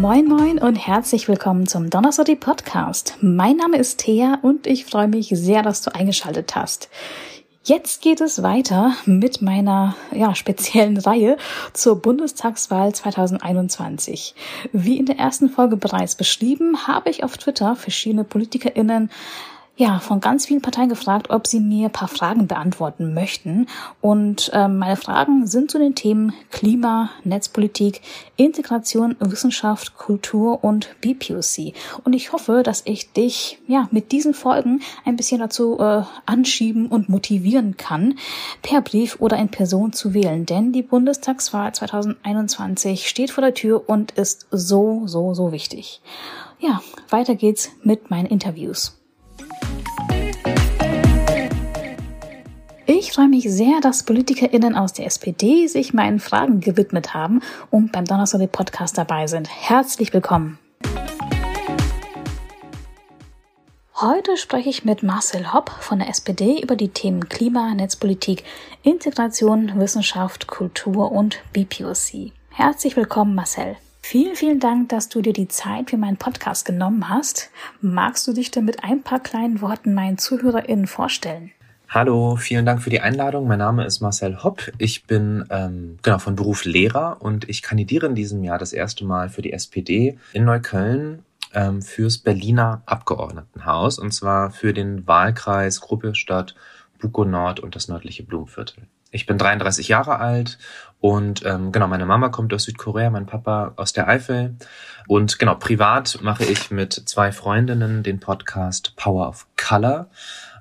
Moin Moin und herzlich willkommen zum Donnerstag Podcast. Mein Name ist Thea und ich freue mich sehr, dass du eingeschaltet hast. Jetzt geht es weiter mit meiner ja, speziellen Reihe zur Bundestagswahl 2021. Wie in der ersten Folge bereits beschrieben, habe ich auf Twitter verschiedene PolitikerInnen ja, von ganz vielen Parteien gefragt, ob sie mir ein paar Fragen beantworten möchten. Und ähm, meine Fragen sind zu den Themen Klima, Netzpolitik, Integration, Wissenschaft, Kultur und BPOC. Und ich hoffe, dass ich dich ja mit diesen Folgen ein bisschen dazu äh, anschieben und motivieren kann, per Brief oder in Person zu wählen. Denn die Bundestagswahl 2021 steht vor der Tür und ist so, so, so wichtig. Ja, weiter geht's mit meinen Interviews. Ich freue mich sehr, dass PolitikerInnen aus der SPD sich meinen Fragen gewidmet haben und beim Donnerstag Podcast dabei sind. Herzlich willkommen. Heute spreche ich mit Marcel Hopp von der SPD über die Themen Klima, Netzpolitik, Integration, Wissenschaft, Kultur und BPOC. Herzlich willkommen, Marcel. Vielen, vielen Dank, dass du dir die Zeit für meinen Podcast genommen hast. Magst du dich denn mit ein paar kleinen Worten meinen ZuhörerInnen vorstellen? Hallo, vielen Dank für die Einladung. Mein Name ist Marcel Hopp. Ich bin ähm, genau von Beruf Lehrer und ich kandidiere in diesem Jahr das erste Mal für die SPD in Neukölln ähm, fürs Berliner Abgeordnetenhaus und zwar für den Wahlkreis Gruppestadt, Buko Nord und das nördliche Blumenviertel. Ich bin 33 Jahre alt und ähm, genau, meine Mama kommt aus Südkorea, mein Papa aus der Eifel. Und genau, privat mache ich mit zwei Freundinnen den Podcast Power of Color.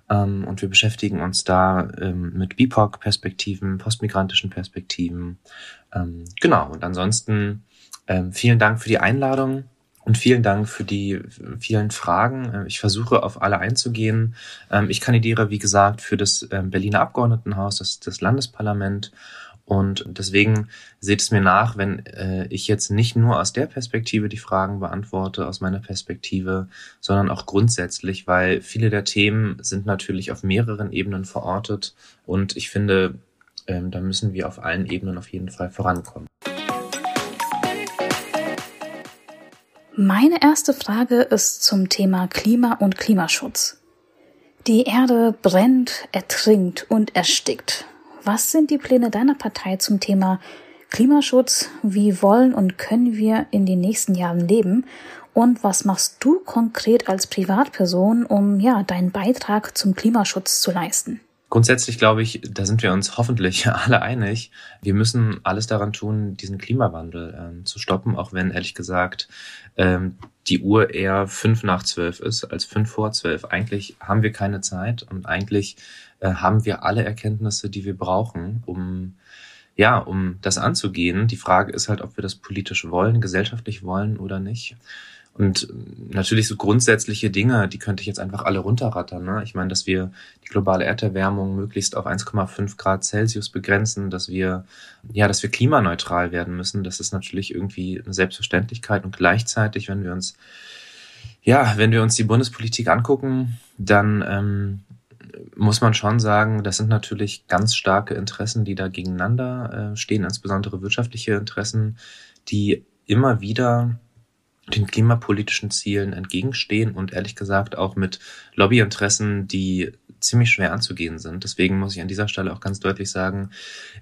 Ähm, und wir beschäftigen uns da ähm, mit BIPOC-Perspektiven, postmigrantischen Perspektiven. Ähm, genau, und ansonsten ähm, vielen Dank für die Einladung und vielen Dank für die vielen Fragen. Äh, ich versuche auf alle einzugehen. Ähm, ich kandidiere, wie gesagt, für das ähm, Berliner Abgeordnetenhaus, das, das Landesparlament und deswegen seht es mir nach, wenn äh, ich jetzt nicht nur aus der Perspektive die Fragen beantworte, aus meiner Perspektive, sondern auch grundsätzlich, weil viele der Themen sind natürlich auf mehreren Ebenen verortet und ich finde, ähm, da müssen wir auf allen Ebenen auf jeden Fall vorankommen. Meine erste Frage ist zum Thema Klima und Klimaschutz. Die Erde brennt, ertrinkt und erstickt. Was sind die Pläne deiner Partei zum Thema Klimaschutz? Wie wollen und können wir in den nächsten Jahren leben? Und was machst du konkret als Privatperson, um ja deinen Beitrag zum Klimaschutz zu leisten? Grundsätzlich glaube ich, da sind wir uns hoffentlich alle einig. Wir müssen alles daran tun, diesen Klimawandel ähm, zu stoppen, auch wenn ehrlich gesagt ähm, die Uhr eher fünf nach zwölf ist als fünf vor zwölf. Eigentlich haben wir keine Zeit und eigentlich äh, haben wir alle Erkenntnisse, die wir brauchen, um ja, um das anzugehen. Die Frage ist halt, ob wir das politisch wollen, gesellschaftlich wollen oder nicht. Und natürlich so grundsätzliche Dinge, die könnte ich jetzt einfach alle runterrattern. Ne? Ich meine, dass wir die globale Erderwärmung möglichst auf 1,5 Grad Celsius begrenzen, dass wir, ja, dass wir klimaneutral werden müssen. Das ist natürlich irgendwie eine Selbstverständlichkeit. Und gleichzeitig, wenn wir uns, ja, wenn wir uns die Bundespolitik angucken, dann ähm, muss man schon sagen, das sind natürlich ganz starke Interessen, die da gegeneinander äh, stehen, insbesondere wirtschaftliche Interessen, die immer wieder den klimapolitischen Zielen entgegenstehen und ehrlich gesagt auch mit Lobbyinteressen, die ziemlich schwer anzugehen sind. Deswegen muss ich an dieser Stelle auch ganz deutlich sagen,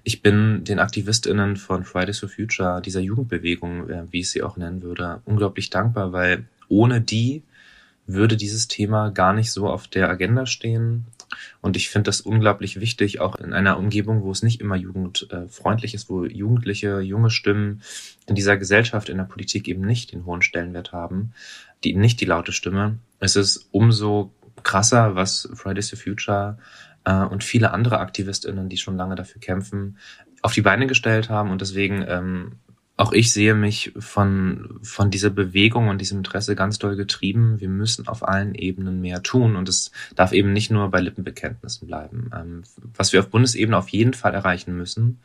ich bin den AktivistInnen von Fridays for Future, dieser Jugendbewegung, äh, wie ich sie auch nennen würde, unglaublich dankbar, weil ohne die würde dieses Thema gar nicht so auf der Agenda stehen. Und ich finde das unglaublich wichtig, auch in einer Umgebung, wo es nicht immer jugendfreundlich ist, wo Jugendliche, junge Stimmen in dieser Gesellschaft, in der Politik eben nicht den hohen Stellenwert haben, die nicht die laute Stimme. Es ist umso krasser, was Fridays for Future äh, und viele andere AktivistInnen, die schon lange dafür kämpfen, auf die Beine gestellt haben. Und deswegen ähm, auch ich sehe mich von, von dieser Bewegung und diesem Interesse ganz doll getrieben. Wir müssen auf allen Ebenen mehr tun und es darf eben nicht nur bei Lippenbekenntnissen bleiben. Ähm, was wir auf Bundesebene auf jeden Fall erreichen müssen,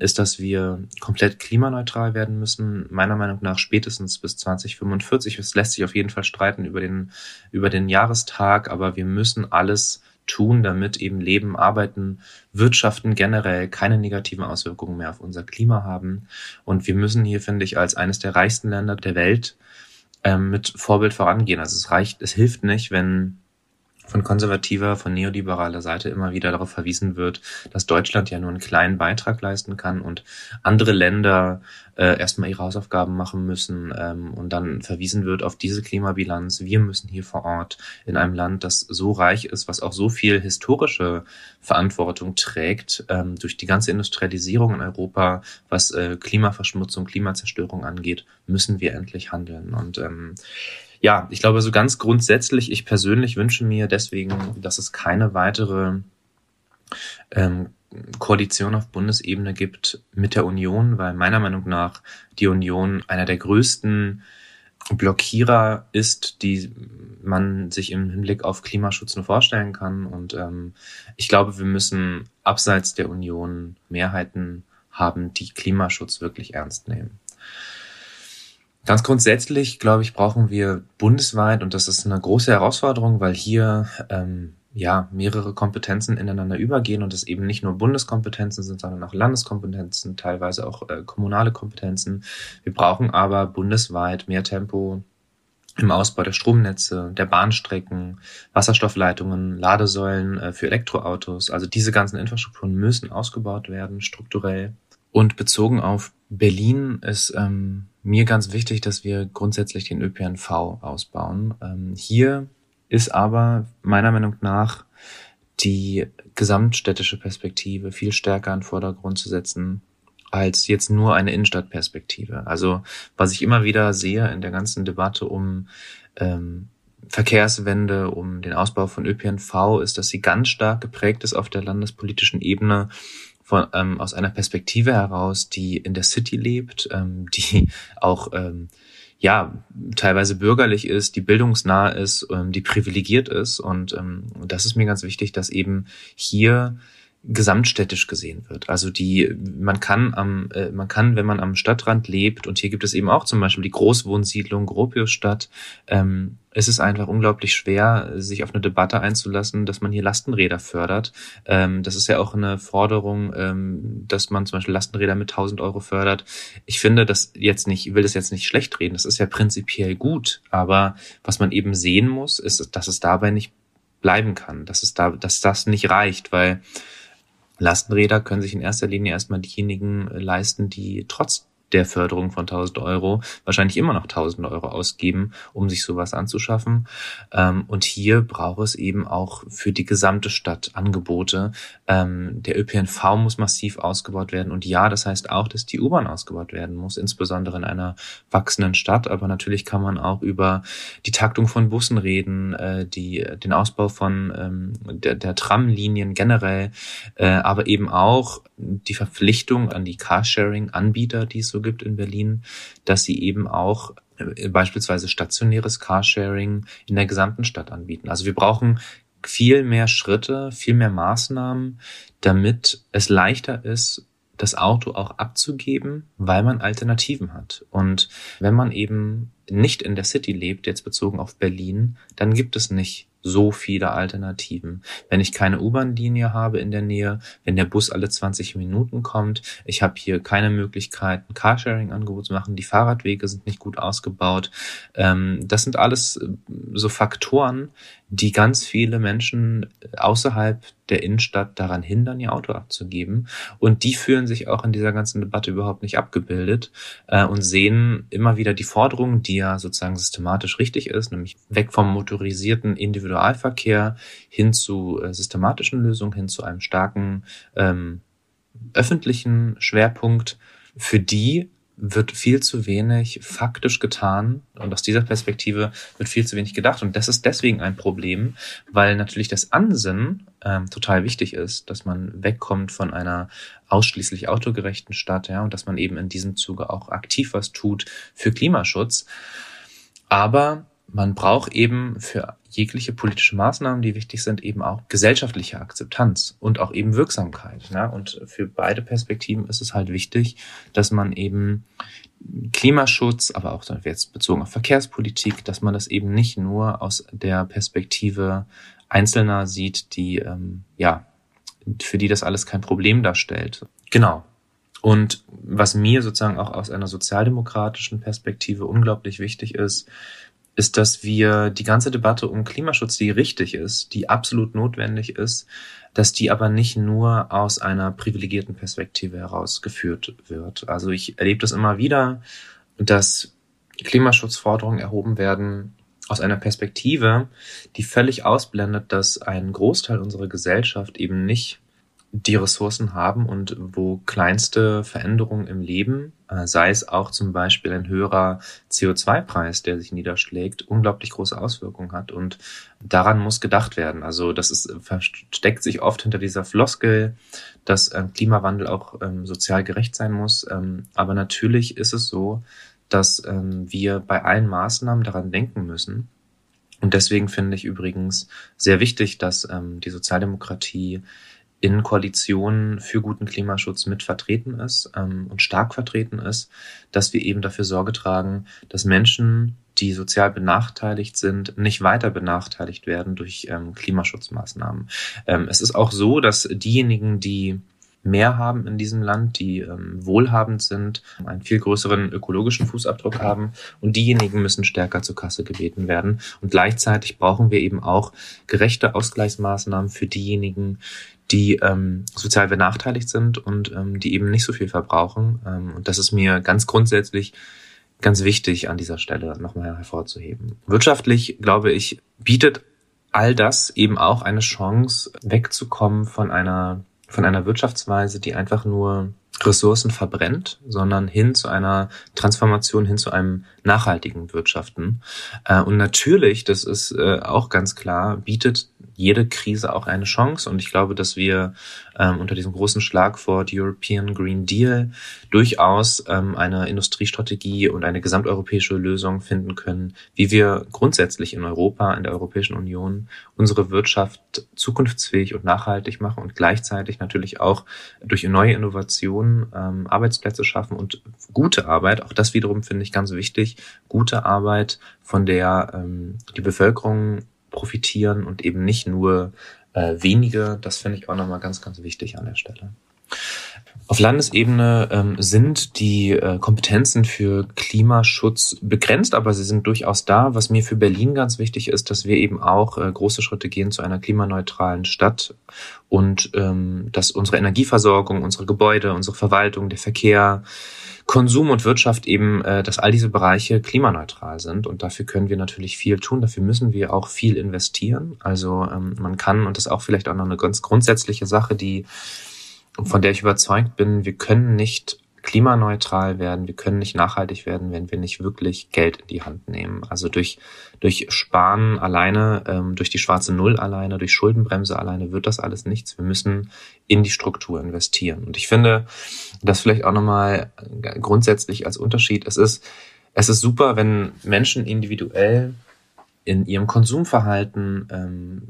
ist, dass wir komplett klimaneutral werden müssen. Meiner Meinung nach spätestens bis 2045. Es lässt sich auf jeden Fall streiten über den, über den Jahrestag, aber wir müssen alles tun, damit eben Leben, Arbeiten, Wirtschaften generell keine negativen Auswirkungen mehr auf unser Klima haben. Und wir müssen hier, finde ich, als eines der reichsten Länder der Welt ähm, mit Vorbild vorangehen. Also es reicht, es hilft nicht, wenn von konservativer, von neoliberaler Seite immer wieder darauf verwiesen wird, dass Deutschland ja nur einen kleinen Beitrag leisten kann und andere Länder äh, erstmal ihre Hausaufgaben machen müssen ähm, und dann verwiesen wird auf diese Klimabilanz. Wir müssen hier vor Ort in einem Land, das so reich ist, was auch so viel historische Verantwortung trägt, ähm, durch die ganze Industrialisierung in Europa, was äh, Klimaverschmutzung, Klimazerstörung angeht, müssen wir endlich handeln. Und ähm, ja, ich glaube, so ganz grundsätzlich, ich persönlich wünsche mir deswegen, dass es keine weitere ähm, Koalition auf Bundesebene gibt mit der Union, weil meiner Meinung nach die Union einer der größten Blockierer ist, die man sich im Hinblick auf Klimaschutz nur vorstellen kann. Und ähm, ich glaube, wir müssen abseits der Union Mehrheiten haben, die Klimaschutz wirklich ernst nehmen. Ganz grundsätzlich, glaube ich, brauchen wir bundesweit, und das ist eine große Herausforderung, weil hier ähm, ja mehrere Kompetenzen ineinander übergehen und es eben nicht nur Bundeskompetenzen sind, sondern auch Landeskompetenzen, teilweise auch äh, kommunale Kompetenzen. Wir brauchen aber bundesweit mehr Tempo im Ausbau der Stromnetze, der Bahnstrecken, Wasserstoffleitungen, Ladesäulen äh, für Elektroautos. Also diese ganzen Infrastrukturen müssen ausgebaut werden, strukturell. Und bezogen auf Berlin ist ähm, mir ganz wichtig, dass wir grundsätzlich den ÖPNV ausbauen. Ähm, hier ist aber meiner Meinung nach die gesamtstädtische Perspektive viel stärker in den Vordergrund zu setzen als jetzt nur eine Innenstadtperspektive. Also was ich immer wieder sehe in der ganzen Debatte um ähm, Verkehrswende, um den Ausbau von ÖPNV, ist, dass sie ganz stark geprägt ist auf der landespolitischen Ebene von, ähm, aus einer Perspektive heraus, die in der City lebt, ähm, die auch ähm, ja teilweise bürgerlich ist, die bildungsnah ist, ähm, die privilegiert ist. Und ähm, das ist mir ganz wichtig, dass eben hier gesamtstädtisch gesehen wird. Also die, man kann am, äh, man kann, wenn man am Stadtrand lebt, und hier gibt es eben auch zum Beispiel die Großwohnsiedlung Gropiusstadt, ähm, es ist einfach unglaublich schwer, sich auf eine Debatte einzulassen, dass man hier Lastenräder fördert. Ähm, das ist ja auch eine Forderung, ähm, dass man zum Beispiel Lastenräder mit 1000 Euro fördert. Ich finde das jetzt nicht, ich will das jetzt nicht schlecht reden. Das ist ja prinzipiell gut. Aber was man eben sehen muss, ist, dass es dabei nicht bleiben kann, dass es da, dass das nicht reicht, weil Lastenräder können sich in erster Linie erstmal diejenigen äh, leisten, die trotz der Förderung von 1000 Euro wahrscheinlich immer noch 1000 Euro ausgeben, um sich sowas anzuschaffen. Ähm, und hier braucht es eben auch für die gesamte Stadt Angebote. Ähm, der ÖPNV muss massiv ausgebaut werden. Und ja, das heißt auch, dass die U-Bahn ausgebaut werden muss, insbesondere in einer wachsenden Stadt. Aber natürlich kann man auch über die Taktung von Bussen reden, äh, die, den Ausbau von ähm, der, der Tramlinien generell, äh, aber eben auch die Verpflichtung an die Carsharing-Anbieter, die es so gibt in Berlin, dass sie eben auch äh, beispielsweise stationäres Carsharing in der gesamten Stadt anbieten. Also wir brauchen viel mehr Schritte, viel mehr Maßnahmen, damit es leichter ist, das Auto auch abzugeben, weil man Alternativen hat. Und wenn man eben nicht in der City lebt, jetzt bezogen auf Berlin, dann gibt es nicht so viele Alternativen. Wenn ich keine U-Bahn-Linie habe in der Nähe, wenn der Bus alle 20 Minuten kommt, ich habe hier keine Möglichkeit, ein Carsharing-Angebot zu machen, die Fahrradwege sind nicht gut ausgebaut. Ähm, das sind alles äh, so Faktoren, die ganz viele Menschen außerhalb der Innenstadt daran hindern, ihr Auto abzugeben. Und die fühlen sich auch in dieser ganzen Debatte überhaupt nicht abgebildet äh, und sehen immer wieder die Forderungen, die ja sozusagen systematisch richtig ist, nämlich weg vom motorisierten Individualverkehr hin zu äh, systematischen Lösungen, hin zu einem starken ähm, öffentlichen Schwerpunkt, für die wird viel zu wenig faktisch getan und aus dieser Perspektive wird viel zu wenig gedacht und das ist deswegen ein Problem, weil natürlich das Ansinnen ähm, total wichtig ist, dass man wegkommt von einer ausschließlich autogerechten Stadt, ja, und dass man eben in diesem Zuge auch aktiv was tut für Klimaschutz. Aber man braucht eben für jegliche politische Maßnahmen, die wichtig sind, eben auch gesellschaftliche Akzeptanz und auch eben Wirksamkeit. Ne? Und für beide Perspektiven ist es halt wichtig, dass man eben Klimaschutz, aber auch jetzt bezogen auf Verkehrspolitik, dass man das eben nicht nur aus der Perspektive Einzelner sieht, die ähm, ja für die das alles kein Problem darstellt. Genau. Und was mir sozusagen auch aus einer sozialdemokratischen Perspektive unglaublich wichtig ist, ist, dass wir die ganze Debatte um Klimaschutz, die richtig ist, die absolut notwendig ist, dass die aber nicht nur aus einer privilegierten Perspektive herausgeführt wird. Also ich erlebe das immer wieder, dass Klimaschutzforderungen erhoben werden aus einer Perspektive, die völlig ausblendet, dass ein Großteil unserer Gesellschaft eben nicht die Ressourcen haben und wo kleinste Veränderungen im Leben, äh, sei es auch zum Beispiel ein höherer CO2-Preis, der sich niederschlägt, unglaublich große Auswirkungen hat. Und daran muss gedacht werden. Also das ist, versteckt sich oft hinter dieser Floskel, dass ähm, Klimawandel auch ähm, sozial gerecht sein muss. Ähm, aber natürlich ist es so, dass ähm, wir bei allen Maßnahmen daran denken müssen. Und deswegen finde ich übrigens sehr wichtig, dass ähm, die Sozialdemokratie in Koalitionen für guten Klimaschutz mit vertreten ist ähm, und stark vertreten ist, dass wir eben dafür Sorge tragen, dass Menschen, die sozial benachteiligt sind, nicht weiter benachteiligt werden durch ähm, Klimaschutzmaßnahmen. Ähm, es ist auch so, dass diejenigen, die mehr haben in diesem Land, die ähm, wohlhabend sind, einen viel größeren ökologischen Fußabdruck haben und diejenigen müssen stärker zur Kasse gebeten werden. Und gleichzeitig brauchen wir eben auch gerechte Ausgleichsmaßnahmen für diejenigen, die ähm, sozial benachteiligt sind und ähm, die eben nicht so viel verbrauchen. Ähm, und das ist mir ganz grundsätzlich ganz wichtig an dieser Stelle nochmal hervorzuheben. Wirtschaftlich, glaube ich, bietet all das eben auch eine Chance, wegzukommen von einer, von einer Wirtschaftsweise, die einfach nur Ressourcen verbrennt, sondern hin zu einer Transformation, hin zu einem nachhaltigen Wirtschaften. Äh, und natürlich, das ist äh, auch ganz klar, bietet jede Krise auch eine Chance. Und ich glaube, dass wir ähm, unter diesem großen Schlagwort European Green Deal durchaus ähm, eine Industriestrategie und eine gesamteuropäische Lösung finden können, wie wir grundsätzlich in Europa, in der Europäischen Union, unsere Wirtschaft zukunftsfähig und nachhaltig machen und gleichzeitig natürlich auch durch neue Innovationen ähm, Arbeitsplätze schaffen und gute Arbeit. Auch das wiederum finde ich ganz wichtig. Gute Arbeit, von der ähm, die Bevölkerung profitieren und eben nicht nur äh, wenige. Das finde ich auch nochmal ganz, ganz wichtig an der Stelle. Auf Landesebene ähm, sind die äh, Kompetenzen für Klimaschutz begrenzt, aber sie sind durchaus da. Was mir für Berlin ganz wichtig ist, dass wir eben auch äh, große Schritte gehen zu einer klimaneutralen Stadt und ähm, dass unsere Energieversorgung, unsere Gebäude, unsere Verwaltung, der Verkehr, Konsum und Wirtschaft eben, äh, dass all diese Bereiche klimaneutral sind. Und dafür können wir natürlich viel tun. Dafür müssen wir auch viel investieren. Also ähm, man kann, und das ist auch vielleicht auch noch eine ganz grundsätzliche Sache, die von der ich überzeugt bin, wir können nicht klimaneutral werden, wir können nicht nachhaltig werden, wenn wir nicht wirklich Geld in die Hand nehmen. Also durch, durch Sparen alleine, ähm, durch die schwarze Null alleine, durch Schuldenbremse alleine wird das alles nichts. Wir müssen in die Struktur investieren. Und ich finde, das vielleicht auch nochmal grundsätzlich als Unterschied. Es ist, es ist super, wenn Menschen individuell in ihrem Konsumverhalten ähm,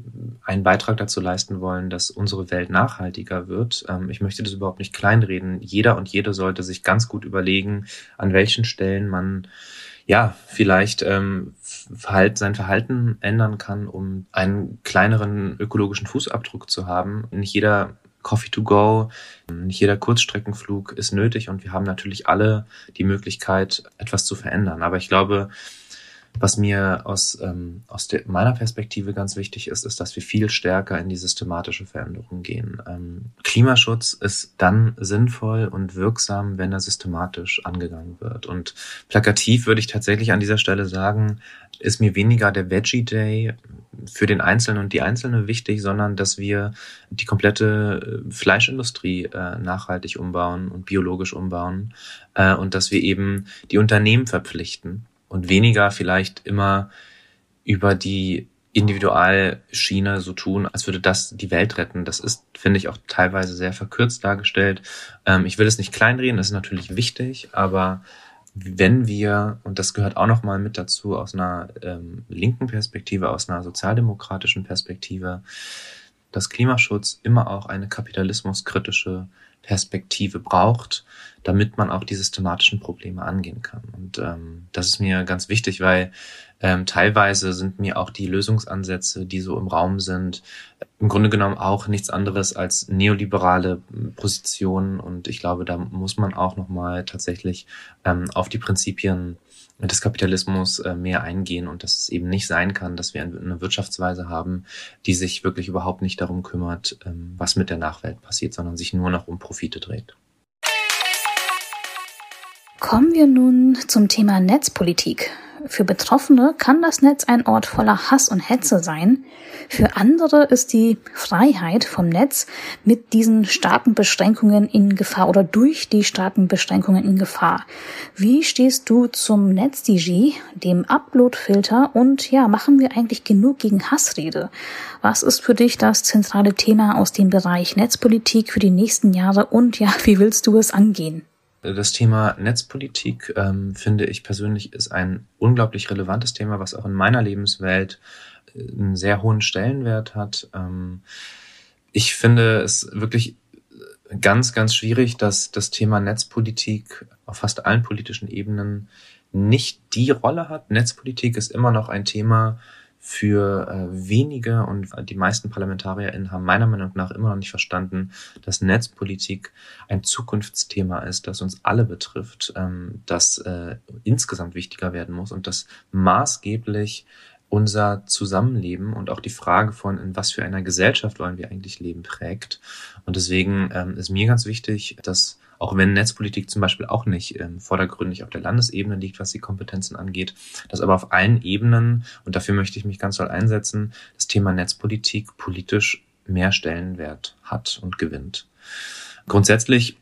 einen Beitrag dazu leisten wollen, dass unsere Welt nachhaltiger wird. Ähm, ich möchte das überhaupt nicht kleinreden. Jeder und jede sollte sich ganz gut überlegen, an welchen Stellen man ja vielleicht ähm, Verhalt, sein Verhalten ändern kann, um einen kleineren ökologischen Fußabdruck zu haben. Nicht jeder Coffee to go, nicht jeder Kurzstreckenflug ist nötig und wir haben natürlich alle die Möglichkeit, etwas zu verändern. Aber ich glaube, was mir aus, ähm, aus der, meiner Perspektive ganz wichtig ist, ist, dass wir viel stärker in die systematische Veränderung gehen. Ähm, Klimaschutz ist dann sinnvoll und wirksam, wenn er systematisch angegangen wird. Und plakativ würde ich tatsächlich an dieser Stelle sagen, ist mir weniger der Veggie Day für den Einzelnen und die Einzelne wichtig, sondern dass wir die komplette äh, Fleischindustrie äh, nachhaltig umbauen und biologisch umbauen äh, und dass wir eben die Unternehmen verpflichten, und weniger vielleicht immer über die Individualschiene so tun, als würde das die Welt retten. Das ist, finde ich, auch teilweise sehr verkürzt dargestellt. Ähm, ich will es nicht kleinreden, das ist natürlich wichtig, aber wenn wir, und das gehört auch nochmal mit dazu aus einer ähm, linken Perspektive, aus einer sozialdemokratischen Perspektive, dass Klimaschutz immer auch eine kapitalismuskritische Perspektive braucht, damit man auch die systematischen Probleme angehen kann. Und ähm, das ist mir ganz wichtig, weil ähm, teilweise sind mir auch die Lösungsansätze, die so im Raum sind, im Grunde genommen auch nichts anderes als neoliberale Positionen. Und ich glaube, da muss man auch nochmal tatsächlich ähm, auf die Prinzipien des Kapitalismus äh, mehr eingehen und dass es eben nicht sein kann, dass wir eine Wirtschaftsweise haben, die sich wirklich überhaupt nicht darum kümmert, ähm, was mit der Nachwelt passiert, sondern sich nur noch um Profite dreht. Kommen wir nun zum Thema Netzpolitik. Für Betroffene kann das Netz ein Ort voller Hass und Hetze sein. Für andere ist die Freiheit vom Netz mit diesen starken Beschränkungen in Gefahr oder durch die starken Beschränkungen in Gefahr. Wie stehst du zum NetzDG, dem Uploadfilter und ja, machen wir eigentlich genug gegen Hassrede? Was ist für dich das zentrale Thema aus dem Bereich Netzpolitik für die nächsten Jahre und ja, wie willst du es angehen? Das Thema Netzpolitik, ähm, finde ich persönlich, ist ein unglaublich relevantes Thema, was auch in meiner Lebenswelt äh, einen sehr hohen Stellenwert hat. Ähm, ich finde es wirklich ganz, ganz schwierig, dass das Thema Netzpolitik auf fast allen politischen Ebenen nicht die Rolle hat. Netzpolitik ist immer noch ein Thema, für äh, wenige und die meisten ParlamentarierInnen haben meiner Meinung nach immer noch nicht verstanden, dass Netzpolitik ein Zukunftsthema ist, das uns alle betrifft, ähm, das äh, insgesamt wichtiger werden muss und das maßgeblich unser Zusammenleben und auch die Frage von, in was für einer Gesellschaft wollen wir eigentlich leben, prägt. Und deswegen ähm, ist mir ganz wichtig, dass auch wenn Netzpolitik zum Beispiel auch nicht ähm, vordergründig auf der Landesebene liegt, was die Kompetenzen angeht, dass aber auf allen Ebenen, und dafür möchte ich mich ganz doll einsetzen, das Thema Netzpolitik politisch mehr Stellenwert hat und gewinnt. Grundsätzlich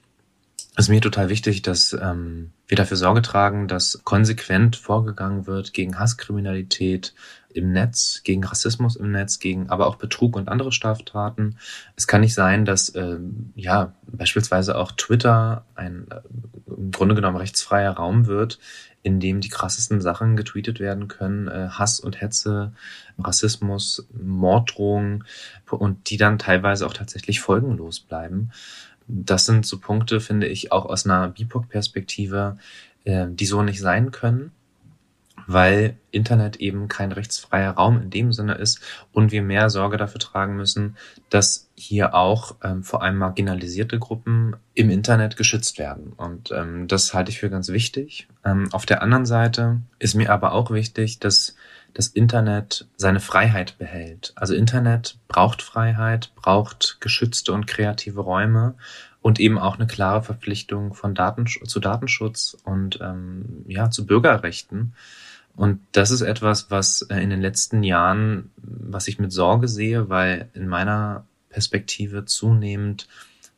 ist mir total wichtig, dass ähm, wir dafür Sorge tragen, dass konsequent vorgegangen wird gegen Hasskriminalität, im Netz, gegen Rassismus im Netz, gegen aber auch Betrug und andere Straftaten. Es kann nicht sein, dass äh, ja beispielsweise auch Twitter ein äh, im Grunde genommen rechtsfreier Raum wird, in dem die krassesten Sachen getweetet werden können, äh, Hass und Hetze, Rassismus, Morddrohungen und die dann teilweise auch tatsächlich folgenlos bleiben. Das sind so Punkte, finde ich, auch aus einer BIPOC-Perspektive, äh, die so nicht sein können weil Internet eben kein rechtsfreier Raum in dem Sinne ist und wir mehr Sorge dafür tragen müssen, dass hier auch ähm, vor allem marginalisierte Gruppen im Internet geschützt werden. Und ähm, das halte ich für ganz wichtig. Ähm, auf der anderen Seite ist mir aber auch wichtig, dass das Internet seine Freiheit behält. Also Internet braucht Freiheit, braucht geschützte und kreative Räume und eben auch eine klare Verpflichtung von Datensch zu Datenschutz und ähm, ja zu Bürgerrechten. Und das ist etwas, was äh, in den letzten Jahren, was ich mit Sorge sehe, weil in meiner Perspektive zunehmend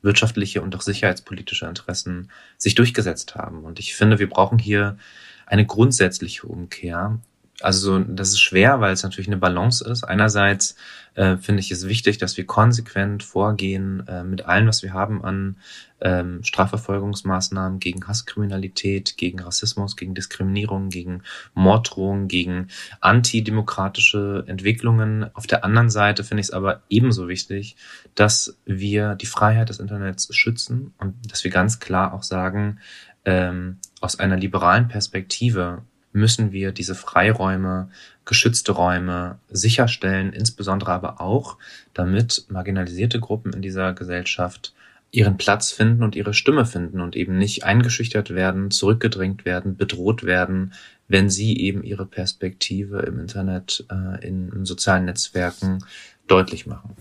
wirtschaftliche und auch sicherheitspolitische Interessen sich durchgesetzt haben. Und ich finde, wir brauchen hier eine grundsätzliche Umkehr also das ist schwer, weil es natürlich eine Balance ist. Einerseits äh, finde ich es wichtig, dass wir konsequent vorgehen äh, mit allem, was wir haben an ähm, Strafverfolgungsmaßnahmen gegen Hasskriminalität, gegen Rassismus, gegen Diskriminierung, gegen Morddrohungen, gegen antidemokratische Entwicklungen. Auf der anderen Seite finde ich es aber ebenso wichtig, dass wir die Freiheit des Internets schützen und dass wir ganz klar auch sagen, ähm, aus einer liberalen Perspektive müssen wir diese Freiräume, geschützte Räume sicherstellen, insbesondere aber auch, damit marginalisierte Gruppen in dieser Gesellschaft ihren Platz finden und ihre Stimme finden und eben nicht eingeschüchtert werden, zurückgedrängt werden, bedroht werden, wenn sie eben ihre Perspektive im Internet, äh, in, in sozialen Netzwerken deutlich machen.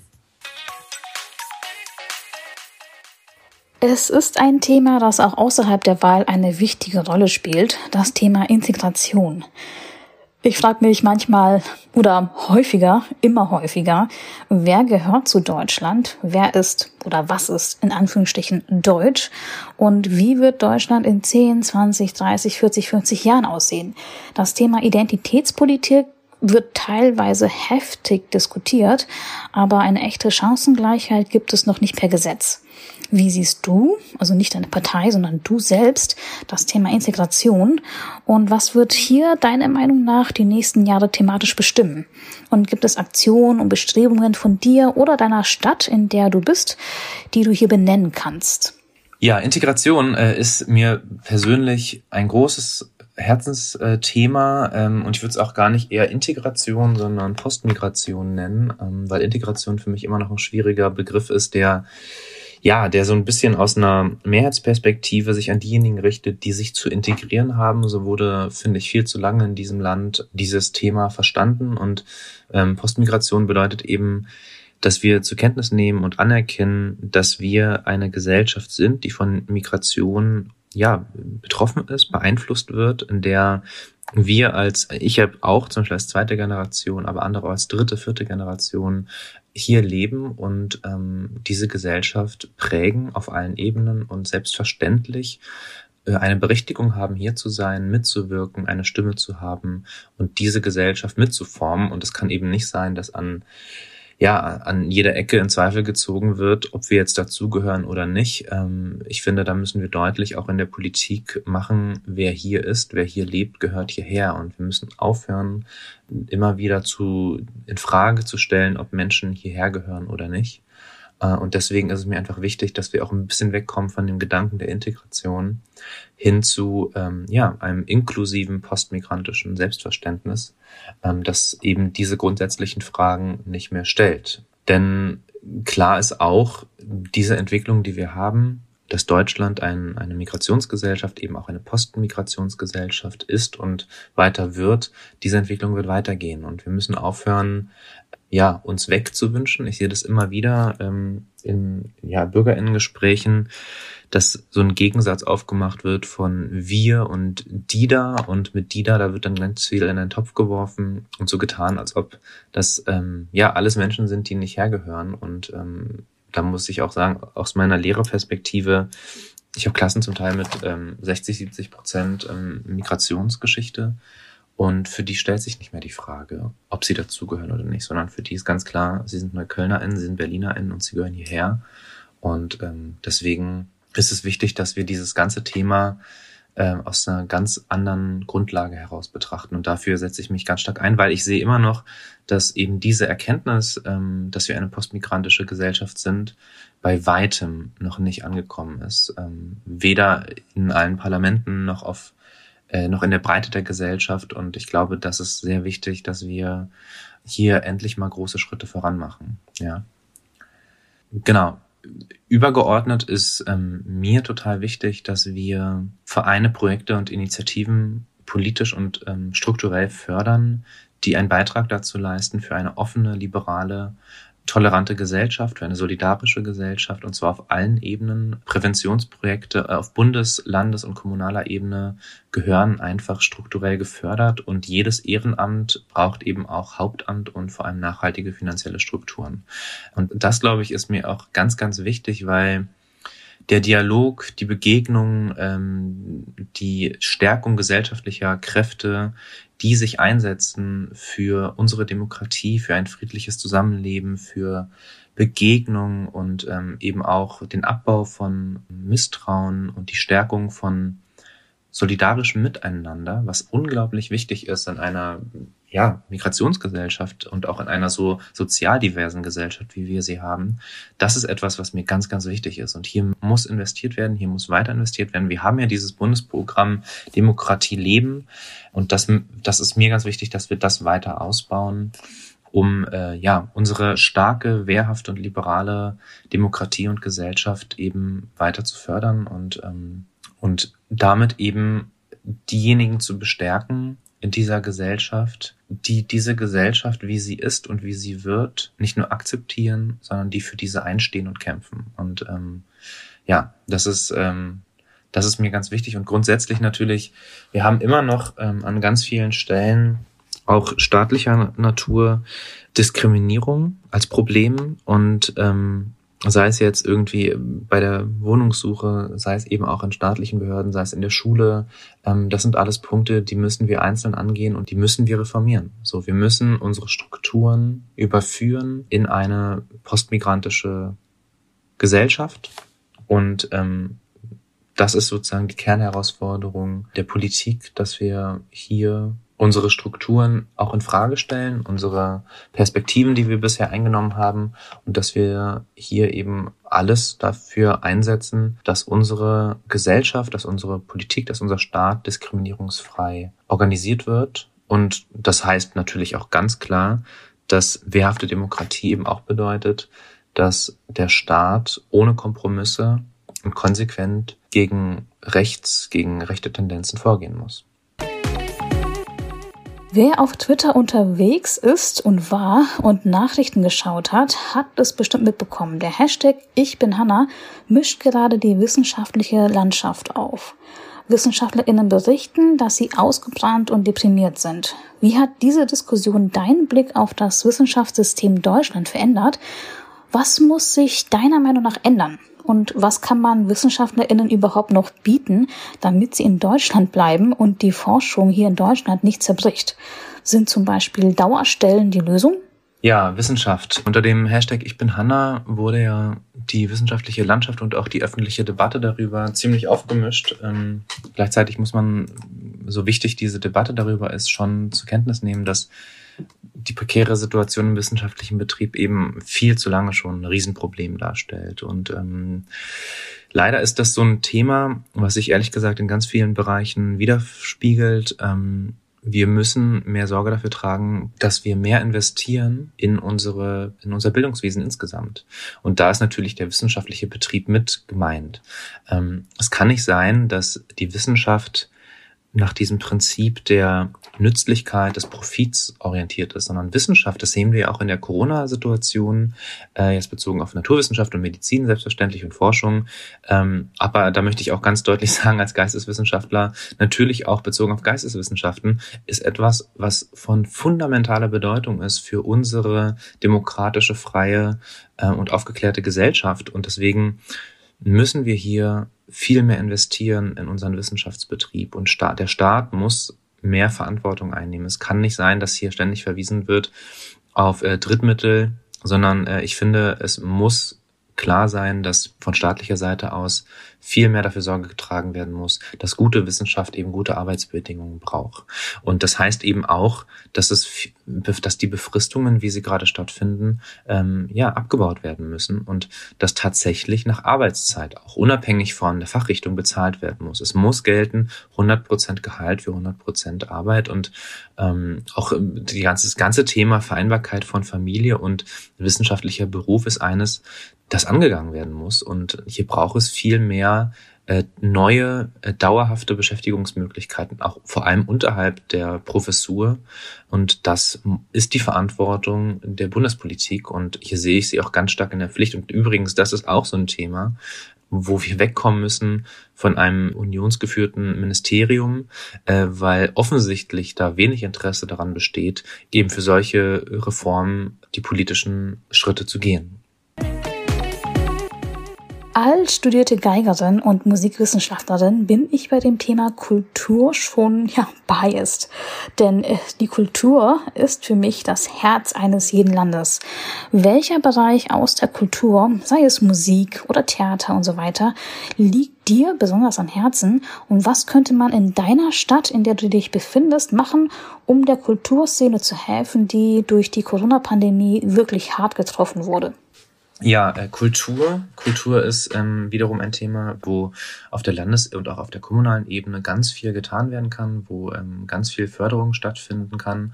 Es ist ein Thema, das auch außerhalb der Wahl eine wichtige Rolle spielt, das Thema Integration. Ich frage mich manchmal oder häufiger, immer häufiger, wer gehört zu Deutschland, wer ist oder was ist in Anführungsstrichen Deutsch und wie wird Deutschland in 10, 20, 30, 40, 50 Jahren aussehen. Das Thema Identitätspolitik wird teilweise heftig diskutiert, aber eine echte Chancengleichheit gibt es noch nicht per Gesetz. Wie siehst du, also nicht deine Partei, sondern du selbst, das Thema Integration? Und was wird hier deiner Meinung nach die nächsten Jahre thematisch bestimmen? Und gibt es Aktionen und Bestrebungen von dir oder deiner Stadt, in der du bist, die du hier benennen kannst? Ja, Integration äh, ist mir persönlich ein großes Herzensthema ähm, und ich würde es auch gar nicht eher Integration, sondern Postmigration nennen, ähm, weil Integration für mich immer noch ein schwieriger Begriff ist, der ja, der so ein bisschen aus einer Mehrheitsperspektive sich an diejenigen richtet, die sich zu integrieren haben. So wurde, finde ich, viel zu lange in diesem Land dieses Thema verstanden. Und ähm, Postmigration bedeutet eben, dass wir zur Kenntnis nehmen und anerkennen, dass wir eine Gesellschaft sind, die von Migration ja betroffen ist, beeinflusst wird, in der wir als, ich habe auch zum Beispiel als zweite Generation, aber andere als dritte, vierte Generation hier leben und ähm, diese Gesellschaft prägen auf allen Ebenen und selbstverständlich äh, eine Berechtigung haben, hier zu sein, mitzuwirken, eine Stimme zu haben und diese Gesellschaft mitzuformen. Und es kann eben nicht sein, dass an ja, an jeder Ecke in Zweifel gezogen wird, ob wir jetzt dazugehören oder nicht. Ähm, ich finde, da müssen wir deutlich auch in der Politik machen, wer hier ist, wer hier lebt, gehört hierher. Und wir müssen aufhören, immer wieder zu, in Frage zu stellen, ob Menschen hierher gehören oder nicht. Äh, und deswegen ist es mir einfach wichtig, dass wir auch ein bisschen wegkommen von dem Gedanken der Integration hin zu ähm, ja, einem inklusiven postmigrantischen Selbstverständnis, ähm, das eben diese grundsätzlichen Fragen nicht mehr stellt. Denn klar ist auch, diese Entwicklung, die wir haben, dass Deutschland ein, eine Migrationsgesellschaft, eben auch eine Postmigrationsgesellschaft ist und weiter wird, diese Entwicklung wird weitergehen. Und wir müssen aufhören, ja, uns wegzuwünschen. Ich sehe das immer wieder ähm, in ja, Bürgerinnengesprächen, dass so ein Gegensatz aufgemacht wird von wir und die da und mit die da, da wird dann ganz viel in einen Topf geworfen und so getan, als ob das ähm, ja alles Menschen sind, die nicht hergehören. Und ähm, da muss ich auch sagen, aus meiner Lehrerperspektive, ich habe Klassen zum Teil mit ähm, 60, 70 Prozent ähm, Migrationsgeschichte und für die stellt sich nicht mehr die Frage, ob sie dazugehören oder nicht, sondern für die ist ganz klar, sie sind NeuköllnerInnen, sie sind BerlinerInnen und sie gehören hierher. Und ähm, deswegen ist es wichtig, dass wir dieses ganze Thema äh, aus einer ganz anderen Grundlage heraus betrachten. Und dafür setze ich mich ganz stark ein, weil ich sehe immer noch, dass eben diese Erkenntnis, ähm, dass wir eine postmigrantische Gesellschaft sind, bei weitem noch nicht angekommen ist. Ähm, weder in allen Parlamenten noch auf äh, noch in der Breite der Gesellschaft. Und ich glaube, das ist sehr wichtig, dass wir hier endlich mal große Schritte voran machen. Ja. Genau. Übergeordnet ist ähm, mir total wichtig, dass wir Vereine, Projekte und Initiativen politisch und ähm, strukturell fördern, die einen Beitrag dazu leisten für eine offene, liberale tolerante Gesellschaft, für eine solidarische Gesellschaft und zwar auf allen Ebenen. Präventionsprojekte äh, auf Bundes-, Landes- und kommunaler Ebene gehören einfach strukturell gefördert und jedes Ehrenamt braucht eben auch Hauptamt und vor allem nachhaltige finanzielle Strukturen. Und das, glaube ich, ist mir auch ganz, ganz wichtig, weil der Dialog, die Begegnung, ähm, die Stärkung gesellschaftlicher Kräfte, die sich einsetzen für unsere Demokratie, für ein friedliches Zusammenleben, für Begegnung und ähm, eben auch den Abbau von Misstrauen und die Stärkung von solidarischem Miteinander, was unglaublich wichtig ist in einer ja, Migrationsgesellschaft und auch in einer so sozial diversen Gesellschaft, wie wir sie haben, das ist etwas, was mir ganz, ganz wichtig ist. Und hier muss investiert werden, hier muss weiter investiert werden. Wir haben ja dieses Bundesprogramm Demokratie leben und das, das ist mir ganz wichtig, dass wir das weiter ausbauen um äh, ja unsere starke, wehrhafte und liberale Demokratie und Gesellschaft eben weiter zu fördern und ähm, und damit eben diejenigen zu bestärken, dieser Gesellschaft, die diese Gesellschaft, wie sie ist und wie sie wird, nicht nur akzeptieren, sondern die für diese einstehen und kämpfen. Und ähm, ja, das ist ähm, das ist mir ganz wichtig und grundsätzlich natürlich. Wir haben immer noch ähm, an ganz vielen Stellen auch staatlicher Natur Diskriminierung als Problem und ähm, sei es jetzt irgendwie bei der Wohnungssuche, sei es eben auch in staatlichen Behörden, sei es in der Schule. Ähm, das sind alles Punkte, die müssen wir einzeln angehen und die müssen wir reformieren. So, wir müssen unsere Strukturen überführen in eine postmigrantische Gesellschaft und ähm, das ist sozusagen die Kernherausforderung der Politik, dass wir hier unsere Strukturen auch in Frage stellen, unsere Perspektiven, die wir bisher eingenommen haben und dass wir hier eben alles dafür einsetzen, dass unsere Gesellschaft, dass unsere Politik, dass unser Staat diskriminierungsfrei organisiert wird. Und das heißt natürlich auch ganz klar, dass wehrhafte Demokratie eben auch bedeutet, dass der Staat ohne Kompromisse und konsequent gegen rechts, gegen rechte Tendenzen vorgehen muss. Wer auf Twitter unterwegs ist und war und Nachrichten geschaut hat, hat es bestimmt mitbekommen. Der Hashtag Ich bin Hanna mischt gerade die wissenschaftliche Landschaft auf. WissenschaftlerInnen berichten, dass sie ausgebrannt und deprimiert sind. Wie hat diese Diskussion deinen Blick auf das Wissenschaftssystem Deutschland verändert? Was muss sich deiner Meinung nach ändern? Und was kann man WissenschaftlerInnen überhaupt noch bieten, damit sie in Deutschland bleiben und die Forschung hier in Deutschland nicht zerbricht? Sind zum Beispiel Dauerstellen die Lösung? Ja, Wissenschaft. Unter dem Hashtag Ich bin Hanna wurde ja die wissenschaftliche Landschaft und auch die öffentliche Debatte darüber ziemlich aufgemischt. Ähm, gleichzeitig muss man, so wichtig diese Debatte darüber ist, schon zur Kenntnis nehmen, dass die prekäre Situation im wissenschaftlichen Betrieb eben viel zu lange schon ein Riesenproblem darstellt. Und ähm, leider ist das so ein Thema, was sich ehrlich gesagt in ganz vielen Bereichen widerspiegelt. Ähm, wir müssen mehr Sorge dafür tragen, dass wir mehr investieren in unsere, in unser Bildungswesen insgesamt. Und da ist natürlich der wissenschaftliche Betrieb mit gemeint. Ähm, es kann nicht sein, dass die Wissenschaft nach diesem Prinzip der Nützlichkeit des Profits orientiert ist, sondern Wissenschaft, das sehen wir ja auch in der Corona-Situation, äh, jetzt bezogen auf Naturwissenschaft und Medizin selbstverständlich und Forschung. Ähm, aber da möchte ich auch ganz deutlich sagen, als Geisteswissenschaftler, natürlich auch bezogen auf Geisteswissenschaften, ist etwas, was von fundamentaler Bedeutung ist für unsere demokratische, freie äh, und aufgeklärte Gesellschaft. Und deswegen müssen wir hier viel mehr investieren in unseren Wissenschaftsbetrieb. Und der Staat muss mehr Verantwortung einnehmen. Es kann nicht sein, dass hier ständig verwiesen wird auf äh, Drittmittel, sondern äh, ich finde, es muss klar sein, dass von staatlicher Seite aus viel mehr dafür Sorge getragen werden muss, dass gute Wissenschaft eben gute Arbeitsbedingungen braucht. Und das heißt eben auch, dass es, dass die Befristungen, wie sie gerade stattfinden, ähm, ja abgebaut werden müssen und dass tatsächlich nach Arbeitszeit auch unabhängig von der Fachrichtung bezahlt werden muss. Es muss gelten 100 Prozent Gehalt für 100 Prozent Arbeit und ähm, auch die ganze, das ganze Thema Vereinbarkeit von Familie und wissenschaftlicher Beruf ist eines, das angegangen werden muss. Und hier braucht es viel mehr äh, neue, äh, dauerhafte Beschäftigungsmöglichkeiten, auch vor allem unterhalb der Professur. Und das ist die Verantwortung der Bundespolitik. Und hier sehe ich sie auch ganz stark in der Pflicht. Und übrigens, das ist auch so ein Thema, wo wir wegkommen müssen von einem unionsgeführten Ministerium, äh, weil offensichtlich da wenig Interesse daran besteht, eben für solche Reformen die politischen Schritte zu gehen. Als studierte Geigerin und Musikwissenschaftlerin bin ich bei dem Thema Kultur schon ja biased, denn äh, die Kultur ist für mich das Herz eines jeden Landes. Welcher Bereich aus der Kultur, sei es Musik oder Theater und so weiter, liegt dir besonders am Herzen und was könnte man in deiner Stadt, in der du dich befindest, machen, um der Kulturszene zu helfen, die durch die Corona-Pandemie wirklich hart getroffen wurde? Ja, äh, Kultur. Kultur ist ähm, wiederum ein Thema, wo auf der Landes- und auch auf der kommunalen Ebene ganz viel getan werden kann, wo ähm, ganz viel Förderung stattfinden kann.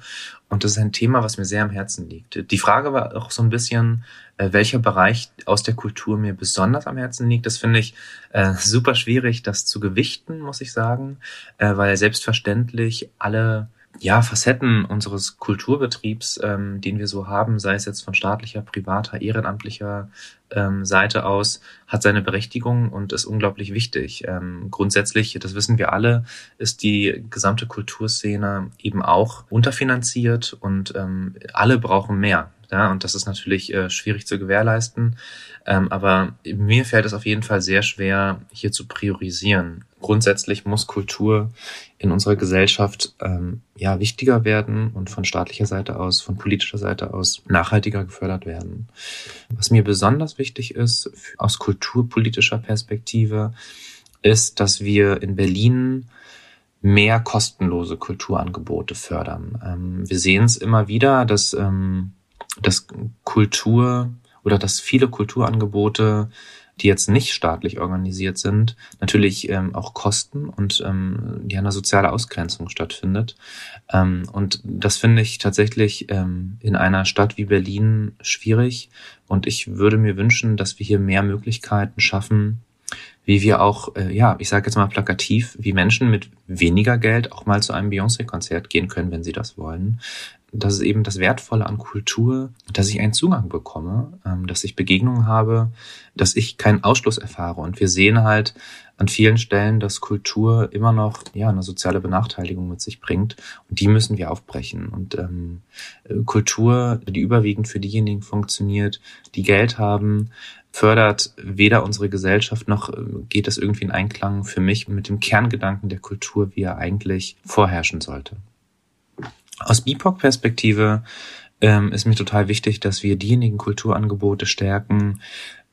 Und das ist ein Thema, was mir sehr am Herzen liegt. Die Frage war auch so ein bisschen, äh, welcher Bereich aus der Kultur mir besonders am Herzen liegt. Das finde ich äh, super schwierig, das zu gewichten, muss ich sagen, äh, weil selbstverständlich alle ja, Facetten unseres Kulturbetriebs, ähm, den wir so haben, sei es jetzt von staatlicher, privater, ehrenamtlicher ähm, Seite aus, hat seine Berechtigung und ist unglaublich wichtig. Ähm, grundsätzlich, das wissen wir alle, ist die gesamte Kulturszene eben auch unterfinanziert und ähm, alle brauchen mehr. Ja, und das ist natürlich äh, schwierig zu gewährleisten. Ähm, aber mir fällt es auf jeden Fall sehr schwer, hier zu priorisieren. Grundsätzlich muss Kultur in unserer Gesellschaft ähm, ja wichtiger werden und von staatlicher Seite aus, von politischer Seite aus nachhaltiger gefördert werden. Was mir besonders wichtig ist aus kulturpolitischer Perspektive, ist, dass wir in Berlin mehr kostenlose Kulturangebote fördern. Ähm, wir sehen es immer wieder, dass, ähm, dass Kultur oder dass viele Kulturangebote die jetzt nicht staatlich organisiert sind, natürlich ähm, auch kosten und ähm, ja eine soziale Ausgrenzung stattfindet. Ähm, und das finde ich tatsächlich ähm, in einer Stadt wie Berlin schwierig. Und ich würde mir wünschen, dass wir hier mehr Möglichkeiten schaffen, wie wir auch, äh, ja, ich sage jetzt mal plakativ, wie Menschen mit weniger Geld auch mal zu einem Beyoncé-Konzert gehen können, wenn sie das wollen das ist eben das Wertvolle an Kultur, dass ich einen Zugang bekomme, ähm, dass ich Begegnungen habe, dass ich keinen Ausschluss erfahre. Und wir sehen halt an vielen Stellen, dass Kultur immer noch ja eine soziale Benachteiligung mit sich bringt. Und die müssen wir aufbrechen. Und ähm, Kultur, die überwiegend für diejenigen funktioniert, die Geld haben, fördert weder unsere Gesellschaft noch äh, geht es irgendwie in Einklang für mich mit dem Kerngedanken der Kultur, wie er eigentlich vorherrschen sollte. Aus BIPOC-Perspektive ähm, ist mir total wichtig, dass wir diejenigen Kulturangebote stärken,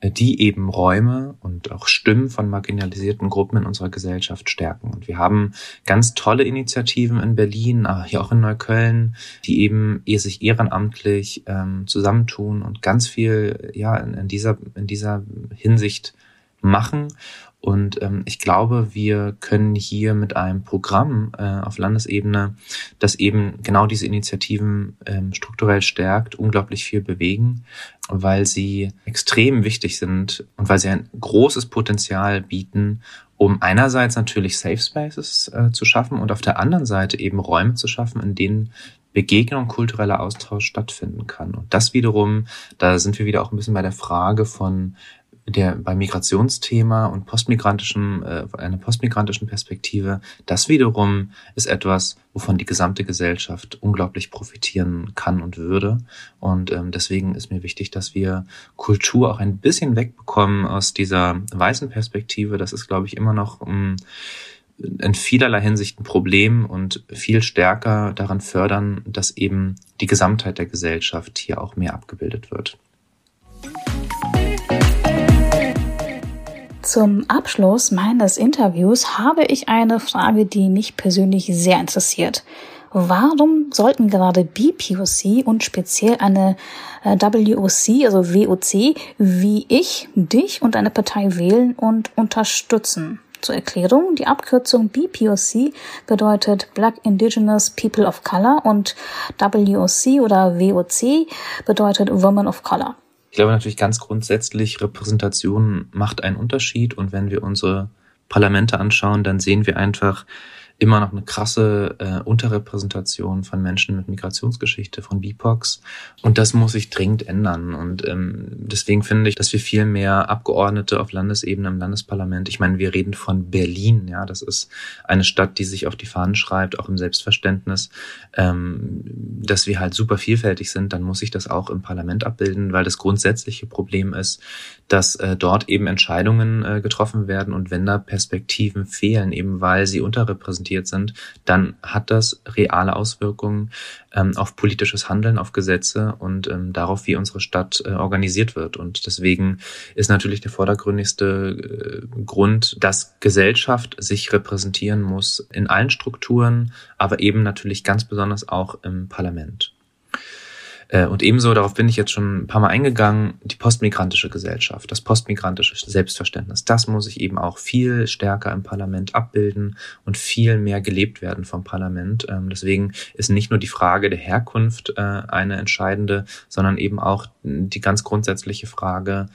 äh, die eben Räume und auch Stimmen von marginalisierten Gruppen in unserer Gesellschaft stärken. Und wir haben ganz tolle Initiativen in Berlin, aber hier auch in Neukölln, die eben sich ehrenamtlich ähm, zusammentun und ganz viel ja in, in dieser in dieser Hinsicht machen und ähm, ich glaube, wir können hier mit einem Programm äh, auf Landesebene, das eben genau diese Initiativen ähm, strukturell stärkt, unglaublich viel bewegen, weil sie extrem wichtig sind und weil sie ein großes Potenzial bieten, um einerseits natürlich Safe Spaces äh, zu schaffen und auf der anderen Seite eben Räume zu schaffen, in denen Begegnung, kultureller Austausch stattfinden kann. Und das wiederum, da sind wir wieder auch ein bisschen bei der Frage von der beim Migrationsthema und postmigrantischen, äh, einer postmigrantischen Perspektive, das wiederum ist etwas, wovon die gesamte Gesellschaft unglaublich profitieren kann und würde. Und ähm, deswegen ist mir wichtig, dass wir Kultur auch ein bisschen wegbekommen aus dieser weißen Perspektive. Das ist, glaube ich, immer noch ähm, in vielerlei Hinsicht ein Problem und viel stärker daran fördern, dass eben die Gesamtheit der Gesellschaft hier auch mehr abgebildet wird. Zum Abschluss meines Interviews habe ich eine Frage, die mich persönlich sehr interessiert. Warum sollten gerade BPOC und speziell eine äh, WOC, also WOC, wie ich, dich und eine Partei wählen und unterstützen? Zur Erklärung, die Abkürzung BPOC bedeutet Black Indigenous People of Color und WOC oder WOC bedeutet Women of Color. Ich glaube natürlich ganz grundsätzlich, Repräsentation macht einen Unterschied. Und wenn wir unsere Parlamente anschauen, dann sehen wir einfach, immer noch eine krasse äh, Unterrepräsentation von Menschen mit Migrationsgeschichte, von BIPOX. Und das muss sich dringend ändern. Und ähm, deswegen finde ich, dass wir viel mehr Abgeordnete auf Landesebene im Landesparlament, ich meine, wir reden von Berlin, ja, das ist eine Stadt, die sich auf die Fahnen schreibt, auch im Selbstverständnis, ähm, dass wir halt super vielfältig sind, dann muss sich das auch im Parlament abbilden, weil das grundsätzliche Problem ist, dass äh, dort eben Entscheidungen äh, getroffen werden und wenn da Perspektiven fehlen, eben weil sie unterrepräsentiert sind, dann hat das reale Auswirkungen ähm, auf politisches Handeln, auf Gesetze und ähm, darauf, wie unsere Stadt äh, organisiert wird. Und deswegen ist natürlich der vordergründigste äh, Grund, dass Gesellschaft sich repräsentieren muss in allen Strukturen, aber eben natürlich ganz besonders auch im Parlament. Äh, und ebenso, darauf bin ich jetzt schon ein paar Mal eingegangen, die postmigrantische Gesellschaft, das postmigrantische Selbstverständnis, das muss sich eben auch viel stärker im Parlament abbilden und viel mehr gelebt werden vom Parlament. Ähm, deswegen ist nicht nur die Frage der Herkunft äh, eine entscheidende, sondern eben auch die ganz grundsätzliche Frage,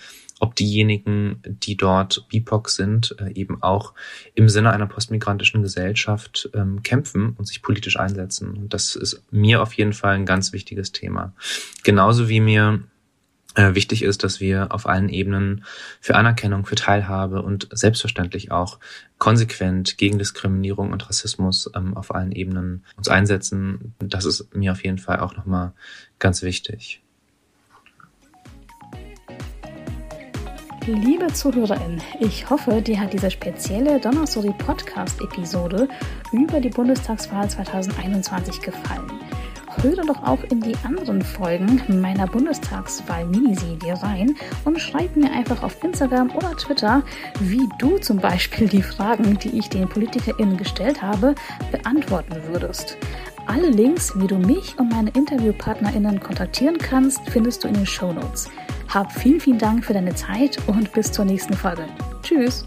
ob diejenigen, die dort BIPOC sind, äh, eben auch im Sinne einer postmigrantischen Gesellschaft ähm, kämpfen und sich politisch einsetzen. Und das ist mir auf jeden Fall ein ganz wichtiges Thema. Genauso wie mir äh, wichtig ist, dass wir auf allen Ebenen für Anerkennung, für Teilhabe und selbstverständlich auch konsequent gegen Diskriminierung und Rassismus ähm, auf allen Ebenen uns einsetzen. Das ist mir auf jeden Fall auch nochmal ganz wichtig. Liebe Zuhörerin, ich hoffe, dir hat diese spezielle Donnerstory Podcast Episode über die Bundestagswahl 2021 gefallen. Höre doch auch in die anderen Folgen meiner Bundestagswahl-Miniserie rein und schreib mir einfach auf Instagram oder Twitter, wie du zum Beispiel die Fragen, die ich den PolitikerInnen gestellt habe, beantworten würdest. Alle Links, wie du mich und meine InterviewpartnerInnen kontaktieren kannst, findest du in den Show Notes. Hab vielen, vielen Dank für deine Zeit und bis zur nächsten Folge. Tschüss!